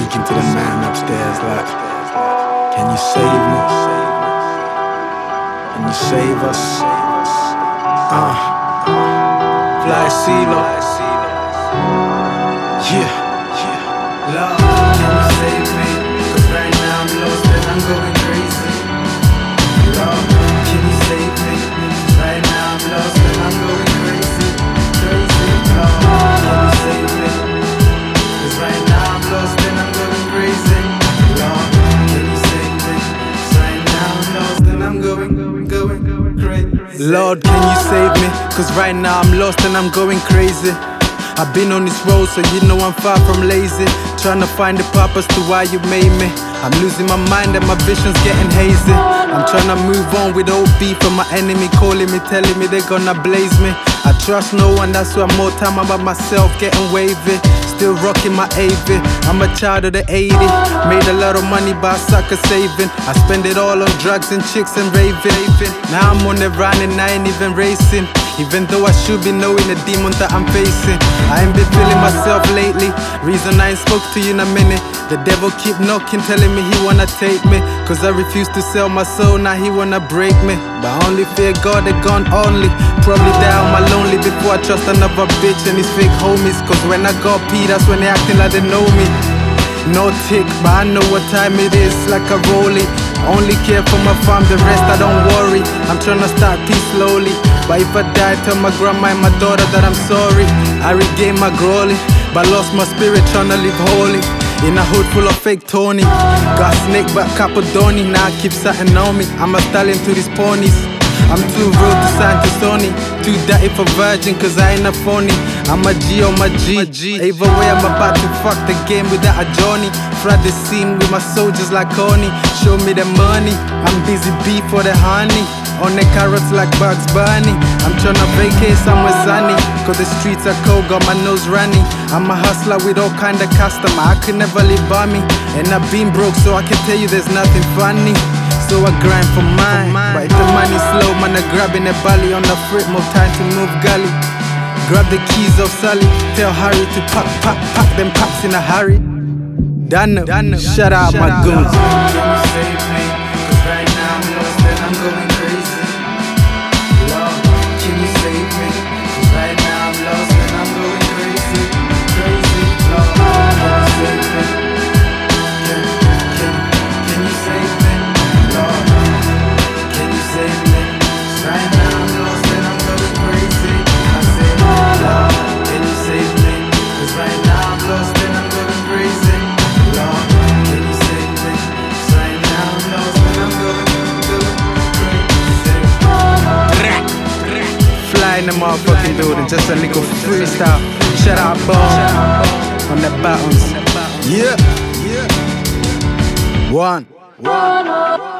speaking to the man upstairs like, Can you save me? Can you save us? Uh, fly CeeLo. Yeah, yeah. Lord, going, crazy. Lord, can you save me? Cause right now I'm lost and I'm going crazy. I've been on this road, so you know I'm far from lazy. Trying to find the purpose to why you made me. I'm losing my mind and my vision's getting hazy. I'm trying to move on with old beef and my enemy calling me, telling me they're gonna blaze me. I trust no one, that's why more time I'm by myself, getting wavy. Still rocking my AV. I'm a child of the 80. Made a lot of money by sucker saving. I spend it all on drugs and chicks and raving. Now I'm on the run and I ain't even racing. Even though I should be knowing the demon that I'm facing. I ain't been feeling myself lately. Reason I ain't spoke to you in a minute. The devil keep knocking, telling me he wanna take me. Cause I refuse to sell my soul, now he wanna break me. But only fear God, the gun only. Probably die on my lonely before I trust another bitch and his fake homies. Cause when I got P, that's when they acting like they know me. No tick, but I know what time it is, like a rollie. Only care for my fam, the rest I don't worry. I'm tryna start peace slowly. But if I die, tell my grandma and my daughter that I'm sorry. I regain my glory, but lost my spirit tryna live holy. In a hood full of fake Tony. Got snake but Capadoni. Now I keep something on me. I'm a stallion to these ponies. I'm too real to sign to Sony. Too dirty for virgin, cause I ain't a phony. I'm a G on my G. Either way, I'm about to fuck the game without a Johnny. Flood the scene with my soldiers like Kony. Show me the money. I'm busy beef for the honey. On the carrots like Bugs Bunny. I'm tryna vacate somewhere sunny. Cause the streets are cold, got my nose running. I'm a hustler with all kind of customer. I could never live by me. And I've been broke, so I can tell you there's nothing funny. So I grind for mine. But if the money's slow, man, I grabbing a belly on the frit, more time to move gully. Grab the keys of Sally, tell Harry to pack, pack, pack them packs in a hurry. Done, done. Shut out my goons. In the motherfucking building, just a little freestyle. Out Bone on the buttons. Yeah. Yeah. One. One,